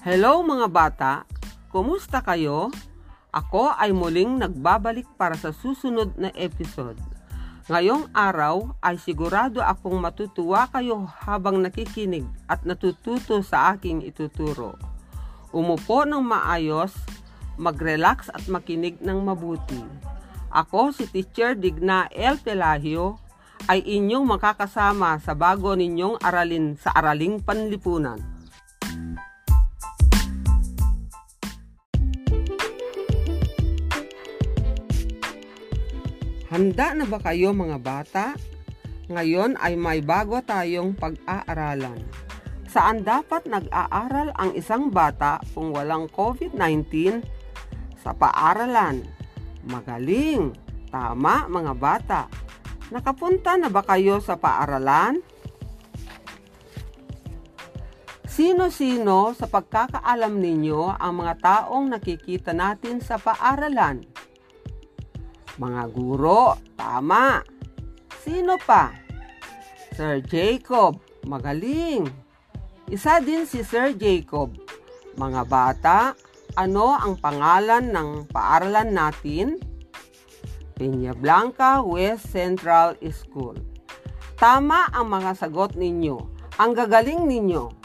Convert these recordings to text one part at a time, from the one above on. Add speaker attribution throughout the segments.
Speaker 1: Hello mga bata! Kumusta kayo? Ako ay muling nagbabalik para sa susunod na episode. Ngayong araw ay sigurado akong matutuwa kayo habang nakikinig at natututo sa aking ituturo. Umupo ng maayos, mag-relax at makinig ng mabuti. Ako si Teacher Digna L. Pelagio ay inyong makakasama sa bago ninyong aralin sa Araling Panlipunan. Handa na ba kayo mga bata? Ngayon ay may bago tayong pag-aaralan. Saan dapat nag-aaral ang isang bata kung walang COVID-19? Sa paaralan. Magaling! Tama mga bata. Nakapunta na ba kayo sa paaralan? Sino-sino sa pagkakaalam ninyo ang mga taong nakikita natin sa paaralan? Mga guro, tama. Sino pa? Sir Jacob, magaling. Isa din si Sir Jacob. Mga bata, ano ang pangalan ng paaralan natin? Peña Blanca West Central School. Tama ang mga sagot ninyo. Ang gagaling ninyo.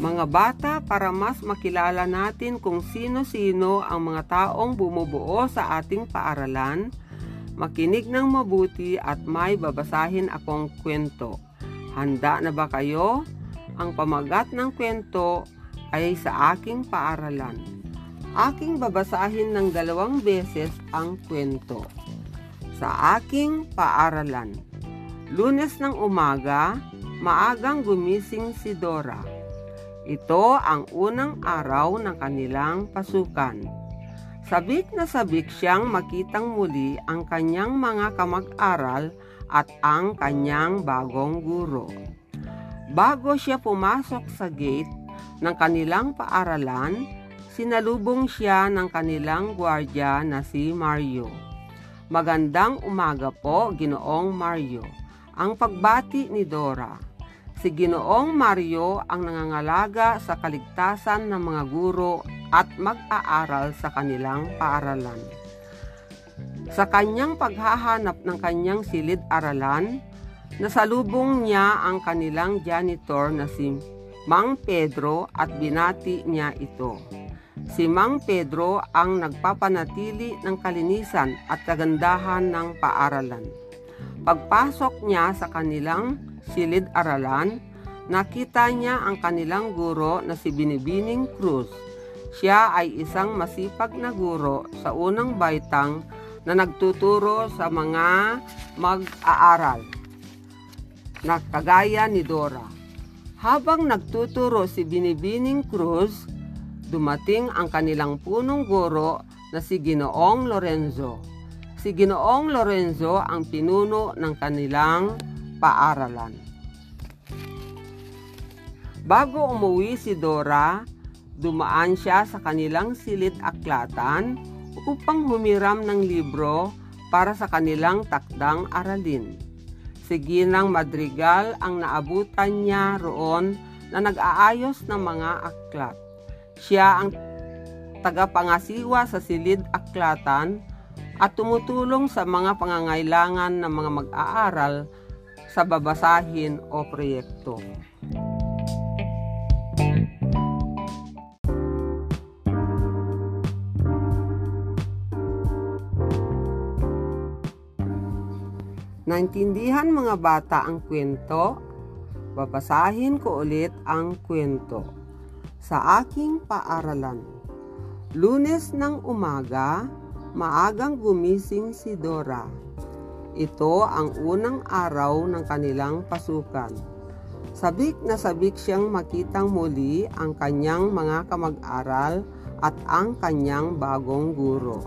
Speaker 1: Mga bata, para mas makilala natin kung sino-sino ang mga taong bumubuo sa ating paaralan, makinig ng mabuti at may babasahin akong kwento. Handa na ba kayo? Ang pamagat ng kwento ay sa aking paaralan. Aking babasahin ng dalawang beses ang kwento. Sa aking paaralan. Lunes ng umaga, maagang gumising si Dora ito ang unang araw ng kanilang pasukan. Sabik na sabik siyang makitang muli ang kanyang mga kamag-aral at ang kanyang bagong guro. Bago siya pumasok sa gate ng kanilang paaralan, sinalubong siya ng kanilang gwardya na si Mario. Magandang umaga po, Ginoong Mario. Ang pagbati ni Dora. Si Ginoong Mario ang nangangalaga sa kaligtasan ng mga guro at mag-aaral sa kanilang paaralan. Sa kanyang paghahanap ng kanyang silid-aralan, nasalubong niya ang kanilang janitor na si Mang Pedro at binati niya ito. Si Mang Pedro ang nagpapanatili ng kalinisan at kagandahan ng paaralan. Pagpasok niya sa kanilang silid-aralan, nakita niya ang kanilang guro na si Binibining Cruz. Siya ay isang masipag na guro sa unang baitang na nagtuturo sa mga mag-aaral na kagaya ni Dora. Habang nagtuturo si Binibining Cruz, dumating ang kanilang punong guro na si Ginoong Lorenzo. Si Ginoong Lorenzo ang pinuno ng kanilang paaralan. Bago umuwi si Dora, dumaan siya sa kanilang silid-aklatan upang humiram ng libro para sa kanilang takdang aralin. Si Ginang Madrigal ang naabutan niya roon na nag-aayos ng mga aklat. Siya ang tagapangasiwa sa silid-aklatan at tumutulong sa mga pangangailangan ng mga mag-aaral sa babasahin o proyekto. Naintindihan mga bata ang kwento? Babasahin ko ulit ang kwento. Sa aking paaralan. Lunes ng umaga, maagang gumising si Dora ito ang unang araw ng kanilang pasukan. Sabik na sabik siyang makitang muli ang kanyang mga kamag-aral at ang kanyang bagong guro.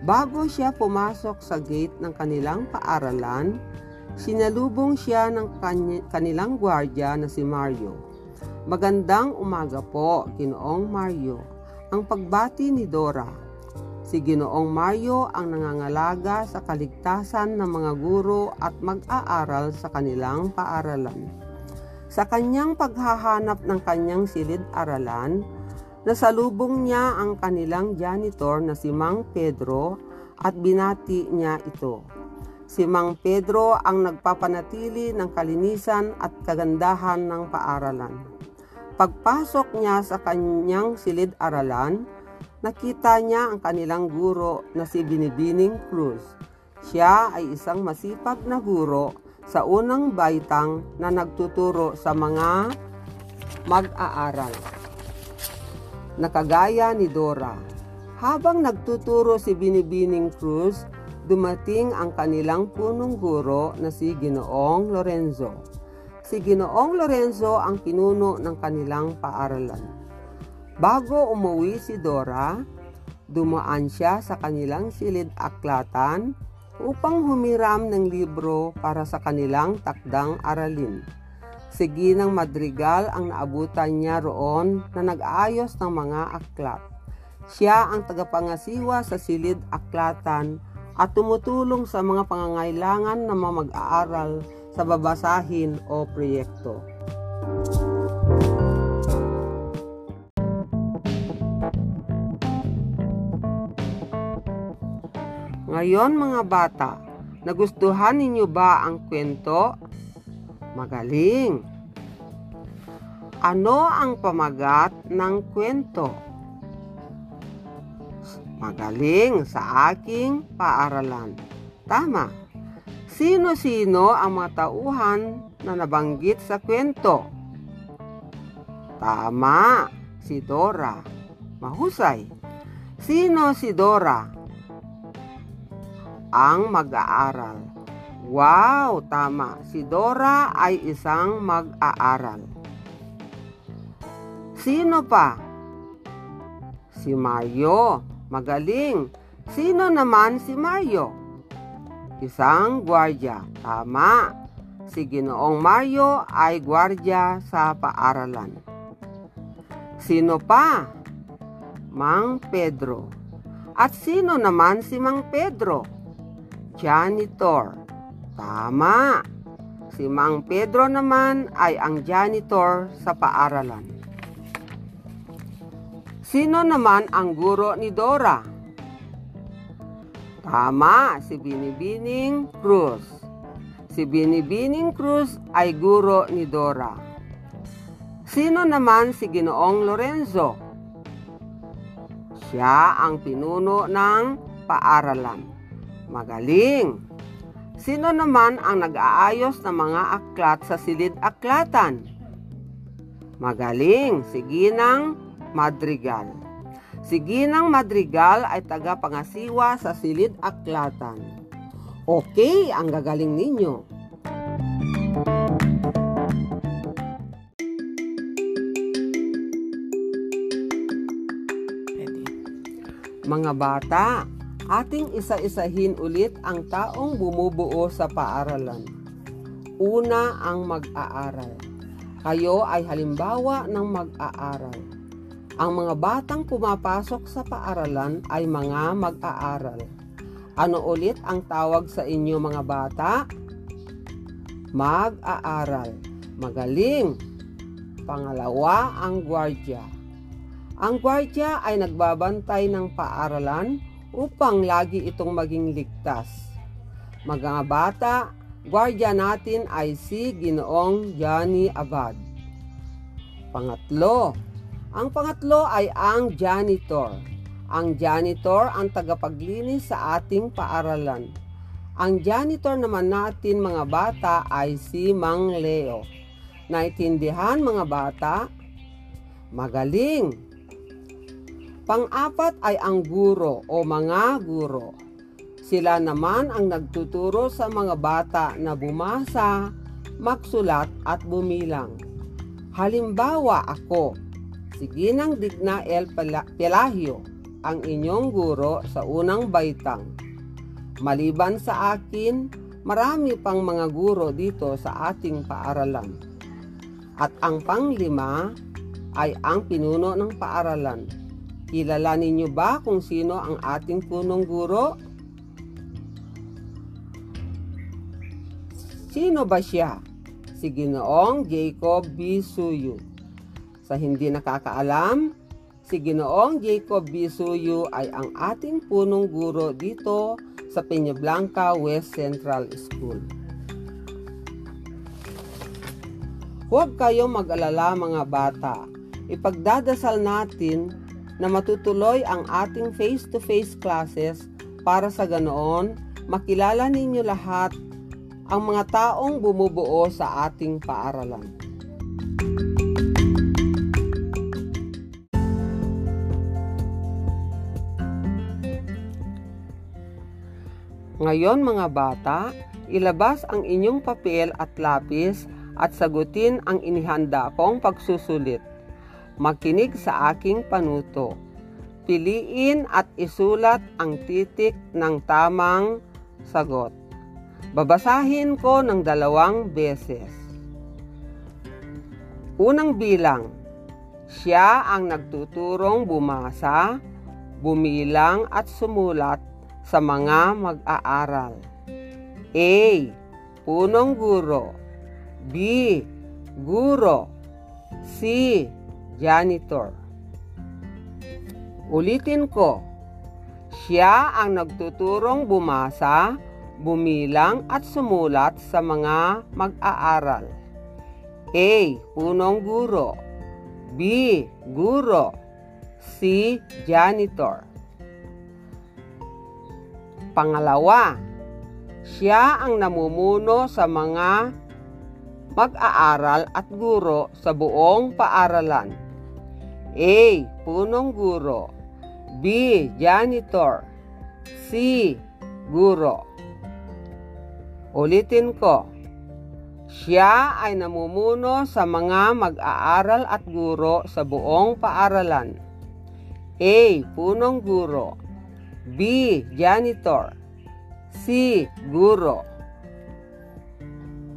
Speaker 1: Bago siya pumasok sa gate ng kanilang paaralan, sinalubong siya ng kanilang gwardya na si Mario. Magandang umaga po, Ginoong Mario. Ang pagbati ni Dora. Si Ginoong Mario ang nangangalaga sa kaligtasan ng mga guro at mag-aaral sa kanilang paaralan. Sa kanyang paghahanap ng kanyang silid-aralan, nasalubong niya ang kanilang janitor na si Mang Pedro at binati niya ito. Si Mang Pedro ang nagpapanatili ng kalinisan at kagandahan ng paaralan. Pagpasok niya sa kanyang silid-aralan, nakita niya ang kanilang guro na si Binibining Cruz. Siya ay isang masipag na guro sa unang baitang na nagtuturo sa mga mag-aaral. Nakagaya ni Dora, habang nagtuturo si Binibining Cruz, dumating ang kanilang punong guro na si Ginoong Lorenzo. Si Ginoong Lorenzo ang pinuno ng kanilang paaralan. Bago umuwi si Dora, dumaan siya sa kanilang silid-aklatan upang humiram ng libro para sa kanilang takdang aralin. Sige ng madrigal ang naabutan niya roon na nag-aayos ng mga aklat. Siya ang tagapangasiwa sa silid aklatan at tumutulong sa mga pangangailangan ng mga mag-aaral sa babasahin o proyekto. Ngayon mga bata, nagustuhan ninyo ba ang kwento? Magaling! Ano ang pamagat ng kwento? Magaling sa aking paaralan. Tama. Sino-sino ang mga tauhan na nabanggit sa kwento? Tama, si Dora. Mahusay. Sino si Dora? Ang mag-aaral. Wow, tama. Si Dora ay isang mag-aaral. Sino pa? Si Mario. Magaling. Sino naman si Mario? Isang gwardya. Tama. Si Ginoong Mario ay gwardya sa paaralan. Sino pa? Mang Pedro. At sino naman si Mang Pedro? Janitor. Tama. Si Mang Pedro naman ay ang janitor sa paaralan. Sino naman ang guro ni Dora? Tama, si Binibining Cruz. Si Binibining Cruz ay guro ni Dora. Sino naman si Ginoong Lorenzo? Siya ang pinuno ng paaralan. Magaling! Sino naman ang nag-aayos ng mga aklat sa silid-aklatan? Magaling! Si Ginang Madrigal. Si Ginang Madrigal ay taga-pangasiwa sa silid-aklatan. Okay, ang gagaling ninyo. Mga bata, Ating isa-isahin ulit ang taong bumubuo sa paaralan. Una ang mag-aaral. Kayo ay halimbawa ng mag-aaral. Ang mga batang pumapasok sa paaralan ay mga mag-aaral. Ano ulit ang tawag sa inyo mga bata? Mag-aaral. Magaling. Pangalawa, ang gwardya. Ang gwardya ay nagbabantay ng paaralan upang lagi itong maging ligtas. Mga bata, gwardya natin ay si Ginoong Johnny Abad. Pangatlo, ang pangatlo ay ang janitor. Ang janitor ang tagapaglinis sa ating paaralan. Ang janitor naman natin mga bata ay si Mang Leo. Naintindihan mga bata? Magaling! Pang-apat ay ang guro o mga guro. Sila naman ang nagtuturo sa mga bata na bumasa, magsulat at bumilang. Halimbawa ako, si Ginang Dignael Pelahio, ang inyong guro sa unang baitang. Maliban sa akin, marami pang mga guro dito sa ating paaralan. At ang panglima ay ang pinuno ng paaralan Kilala ninyo ba kung sino ang ating punong guro? Sino ba siya? Si Ginoong Jacob B. Suyu. Sa hindi nakakaalam, si Ginoong Jacob B. Suyu ay ang ating punong guro dito sa Peñablanca West Central School. Huwag kayong mag-alala mga bata. Ipagdadasal natin na matutuloy ang ating face-to-face classes para sa ganoon makilala ninyo lahat ang mga taong bumubuo sa ating paaralan. Ngayon mga bata, ilabas ang inyong papel at lapis at sagutin ang inihanda kong pagsusulit makinig sa aking panuto. Piliin at isulat ang titik ng tamang sagot. Babasahin ko ng dalawang beses. Unang bilang, siya ang nagtuturong bumasa, bumilang at sumulat sa mga mag-aaral. A. Punong guro B. Guro C janitor. Ulitin ko, siya ang nagtuturong bumasa, bumilang at sumulat sa mga mag-aaral. A. Punong guro B. Guro C. Janitor Pangalawa, siya ang namumuno sa mga mag-aaral at guro sa buong paaralan. A. Punong guro B. Janitor C. Guro Ulitin ko. Siya ay namumuno sa mga mag-aaral at guro sa buong paaralan. A. Punong guro B. Janitor C. Guro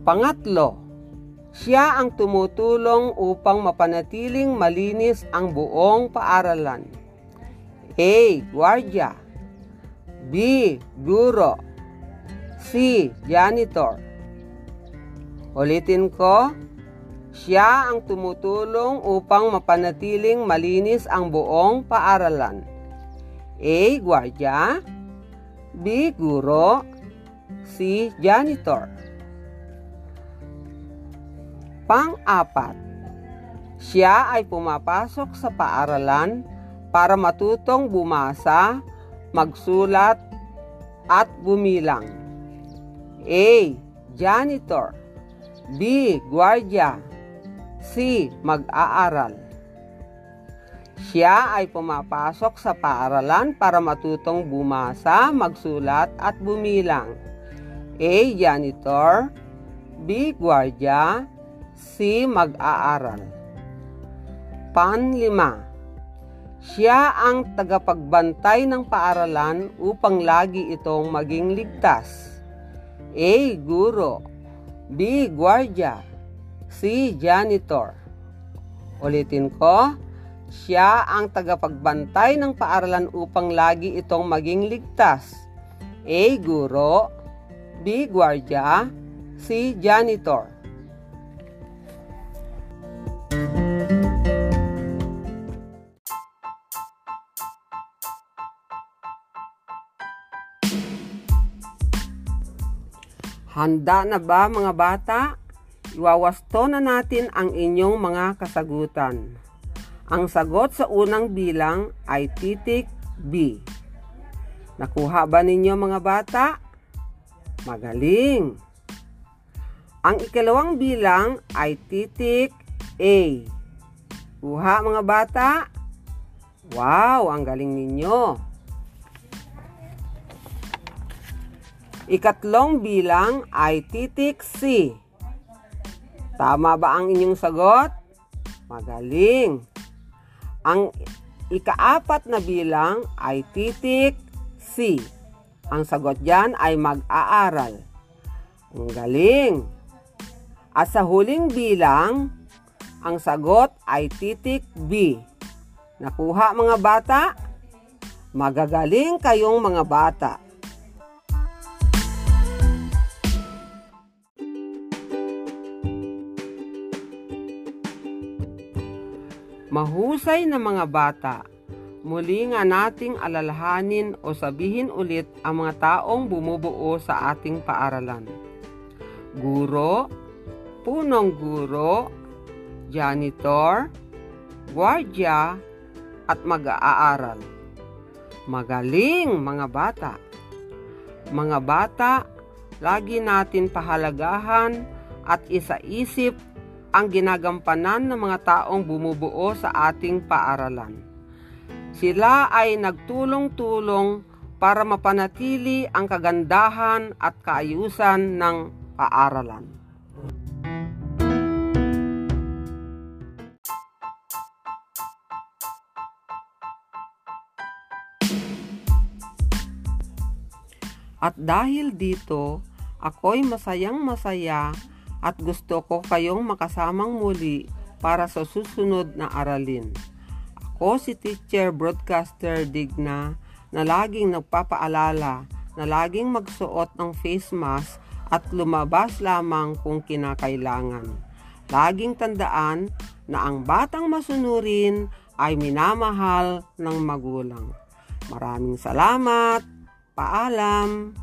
Speaker 1: Pangatlo, siya ang tumutulong upang mapanatiling malinis ang buong paaralan. A. Guardia B. Guro C. Janitor Ulitin ko, siya ang tumutulong upang mapanatiling malinis ang buong paaralan. A. Guardia B. Guro C. Janitor Pang-apat, siya ay pumapasok sa paaralan para matutong bumasa, magsulat, at bumilang. A. Janitor B. Guardia C. Mag-aaral Siya ay pumapasok sa paaralan para matutong bumasa, magsulat, at bumilang. A. Janitor B. Guardia si mag-aaral. Panlima, siya ang tagapagbantay ng paaralan upang lagi itong maging ligtas. A. Guro B. Guardia C. Janitor Ulitin ko, siya ang tagapagbantay ng paaralan upang lagi itong maging ligtas. A. Guro B. Guardia C. Janitor Handa na ba mga bata? Iwawasto na natin ang inyong mga kasagutan. Ang sagot sa unang bilang ay titik B. Nakuha ba ninyo mga bata? Magaling! Ang ikalawang bilang ay titik A. Kuha mga bata? Wow, ang galing ninyo! Ikatlong bilang ay titik C. Tama ba ang inyong sagot? Magaling. Ang ikaapat na bilang ay titik C. Ang sagot dyan ay mag-aaral. Ang galing. At sa huling bilang, ang sagot ay titik B. Nakuha mga bata? Magagaling kayong mga bata. Mahusay na mga bata. Muli nga nating alalahanin o sabihin ulit ang mga taong bumubuo sa ating paaralan. Guro, punong guro, janitor, gwardya, at mag-aaral. Magaling mga bata. Mga bata, lagi natin pahalagahan at isaisip ang ginagampanan ng mga taong bumubuo sa ating paaralan. Sila ay nagtulong-tulong para mapanatili ang kagandahan at kaayusan ng paaralan. At dahil dito, ako'y masayang masaya at gusto ko kayong makasamang muli para sa susunod na aralin. Ako si Teacher Broadcaster Digna na laging nagpapaalala na laging magsuot ng face mask at lumabas lamang kung kinakailangan. Laging tandaan na ang batang masunurin ay minamahal ng magulang. Maraming salamat. Paalam.